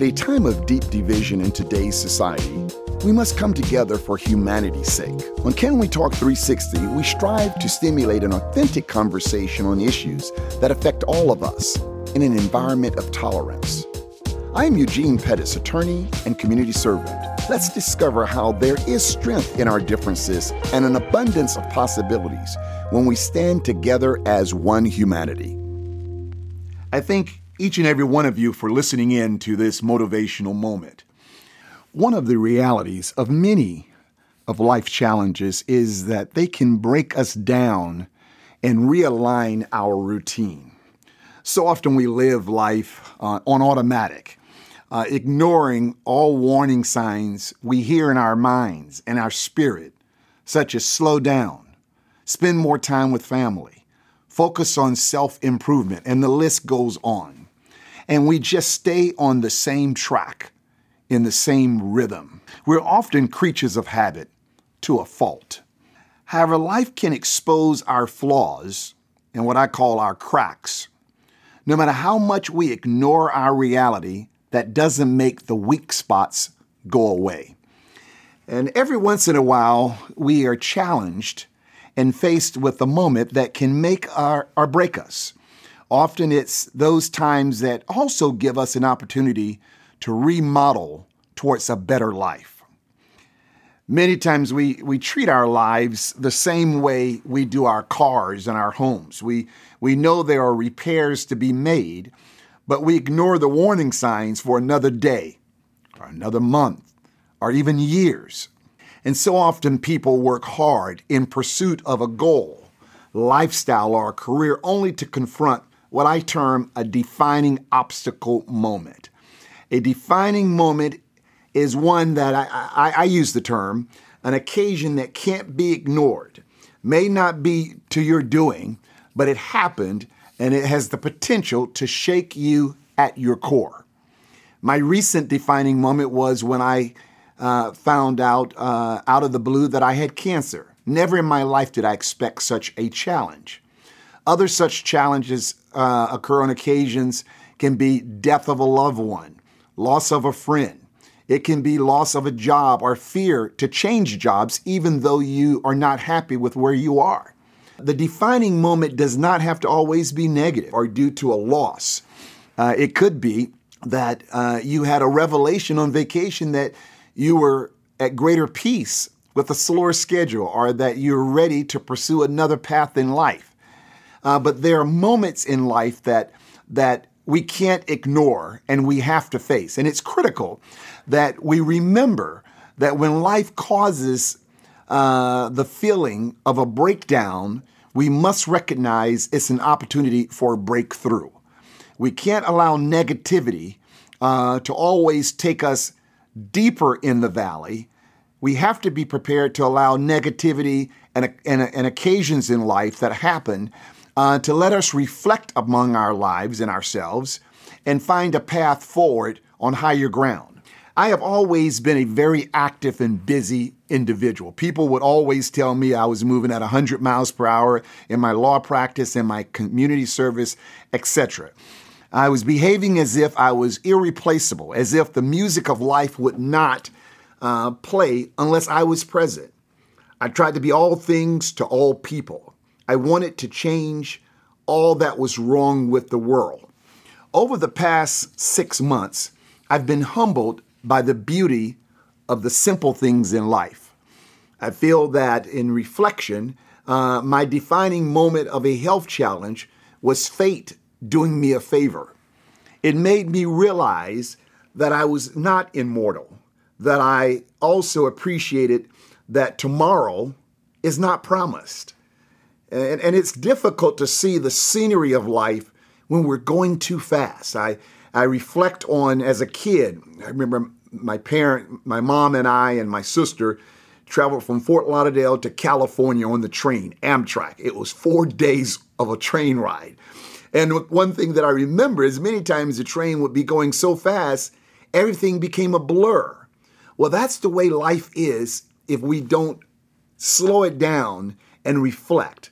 At a time of deep division in today's society, we must come together for humanity's sake. On Can We Talk 360, we strive to stimulate an authentic conversation on issues that affect all of us in an environment of tolerance. I am Eugene Pettis, attorney and community servant. Let's discover how there is strength in our differences and an abundance of possibilities when we stand together as one humanity. I thank each and every one of you for listening in to this motivational moment. One of the realities of many of life challenges is that they can break us down and realign our routine. So often we live life uh, on automatic uh, ignoring all warning signs we hear in our minds and our spirit, such as slow down, spend more time with family, focus on self improvement, and the list goes on. And we just stay on the same track, in the same rhythm. We're often creatures of habit to a fault. However, life can expose our flaws and what I call our cracks. No matter how much we ignore our reality, that doesn't make the weak spots go away. And every once in a while, we are challenged and faced with a moment that can make our, or break us. Often it's those times that also give us an opportunity to remodel towards a better life. Many times we, we treat our lives the same way we do our cars and our homes. We, we know there are repairs to be made, but we ignore the warning signs for another day, or another month, or even years. And so often people work hard in pursuit of a goal, lifestyle, or career only to confront what I term a defining obstacle moment. A defining moment is one that I, I, I, use the term, an occasion that can't be ignored. May not be to your doing, but it happened and it has the potential to shake you at your core. My recent defining moment was when I uh, found out uh, out of the blue that I had cancer. Never in my life did I expect such a challenge. Other such challenges uh, occur on occasions can be death of a loved one, loss of a friend. It can be loss of a job or fear to change jobs even though you are not happy with where you are. The defining moment does not have to always be negative or due to a loss. Uh, it could be that uh, you had a revelation on vacation that you were at greater peace with a slower schedule or that you're ready to pursue another path in life. Uh, but there are moments in life that that we can't ignore and we have to face. And it's critical that we remember that when life causes uh, the feeling of a breakdown, we must recognize it's an opportunity for a breakthrough. We can't allow negativity uh, to always take us deeper in the valley. We have to be prepared to allow negativity and, and, and occasions in life that happen uh, to let us reflect among our lives and ourselves and find a path forward on higher ground. I have always been a very active and busy individual. People would always tell me I was moving at 100 miles per hour in my law practice, in my community service, etc. I was behaving as if I was irreplaceable, as if the music of life would not uh, play unless I was present. I tried to be all things to all people. I wanted to change all that was wrong with the world. Over the past six months, I've been humbled by the beauty of the simple things in life. I feel that in reflection, uh, my defining moment of a health challenge was fate doing me a favor. It made me realize that I was not immortal, that I also appreciated that tomorrow is not promised. And, and it's difficult to see the scenery of life when we're going too fast. I, I reflect on as a kid. I remember my parent, my mom and I and my sister traveled from Fort Lauderdale to California on the train, Amtrak. It was four days of a train ride. And one thing that I remember is many times the train would be going so fast, everything became a blur. Well, that's the way life is if we don't slow it down and reflect.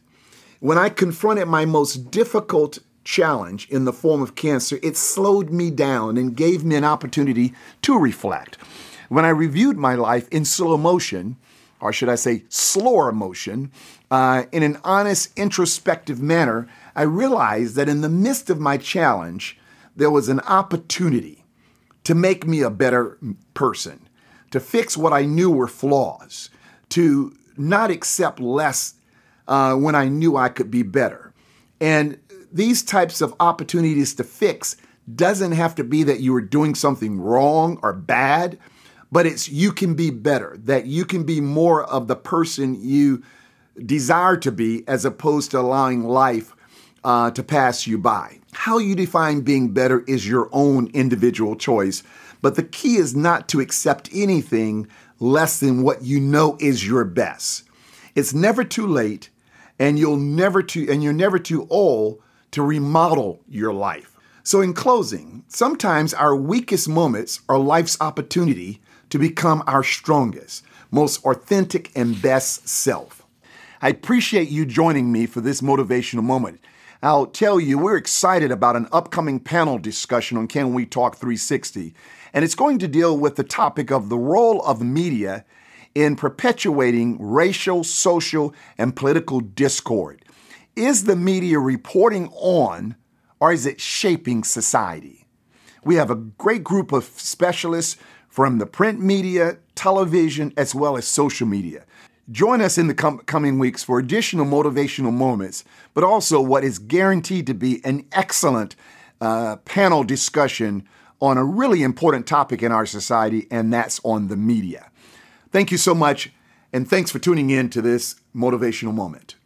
When I confronted my most difficult challenge in the form of cancer, it slowed me down and gave me an opportunity to reflect. When I reviewed my life in slow motion, or should I say slower motion, uh, in an honest, introspective manner, I realized that in the midst of my challenge, there was an opportunity to make me a better person, to fix what I knew were flaws, to not accept less uh, when I knew I could be better. And these types of opportunities to fix doesn't have to be that you are doing something wrong or bad, but it's you can be better, that you can be more of the person you desire to be as opposed to allowing life uh, to pass you by. How you define being better is your own individual choice, but the key is not to accept anything less than what you know is your best. It's never too late, and you'll never too and you're never too old to remodel your life. So in closing, sometimes our weakest moments are life's opportunity to become our strongest, most authentic and best self. I appreciate you joining me for this motivational moment. I'll tell you, we're excited about an upcoming panel discussion on Can We Talk 360, and it's going to deal with the topic of the role of media in perpetuating racial, social, and political discord. Is the media reporting on or is it shaping society? We have a great group of specialists from the print media, television, as well as social media. Join us in the com- coming weeks for additional motivational moments, but also what is guaranteed to be an excellent uh, panel discussion on a really important topic in our society, and that's on the media. Thank you so much, and thanks for tuning in to this motivational moment.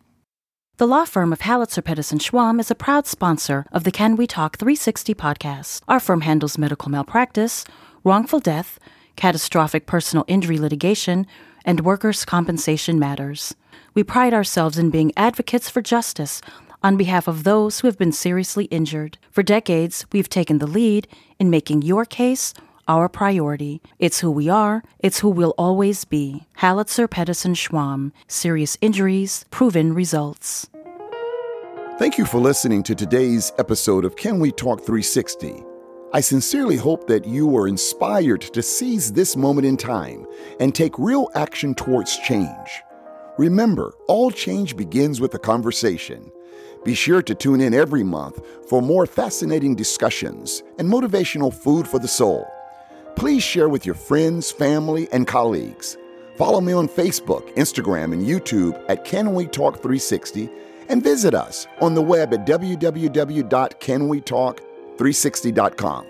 The law firm of Haliczer Pettis and Schwamm is a proud sponsor of the Can We Talk 360 podcast. Our firm handles medical malpractice, wrongful death, catastrophic personal injury litigation, and workers' compensation matters. We pride ourselves in being advocates for justice on behalf of those who have been seriously injured. For decades, we've taken the lead in making your case our priority. It's who we are, it's who we'll always be. Haliczer Pettis and Schwamm, serious injuries, proven results. Thank you for listening to today's episode of Can We Talk 360. I sincerely hope that you were inspired to seize this moment in time and take real action towards change. Remember, all change begins with a conversation. Be sure to tune in every month for more fascinating discussions and motivational food for the soul. Please share with your friends, family, and colleagues. Follow me on Facebook, Instagram, and YouTube at Can We Talk 360 and visit us on the web at www.canwetalk.com 360.com.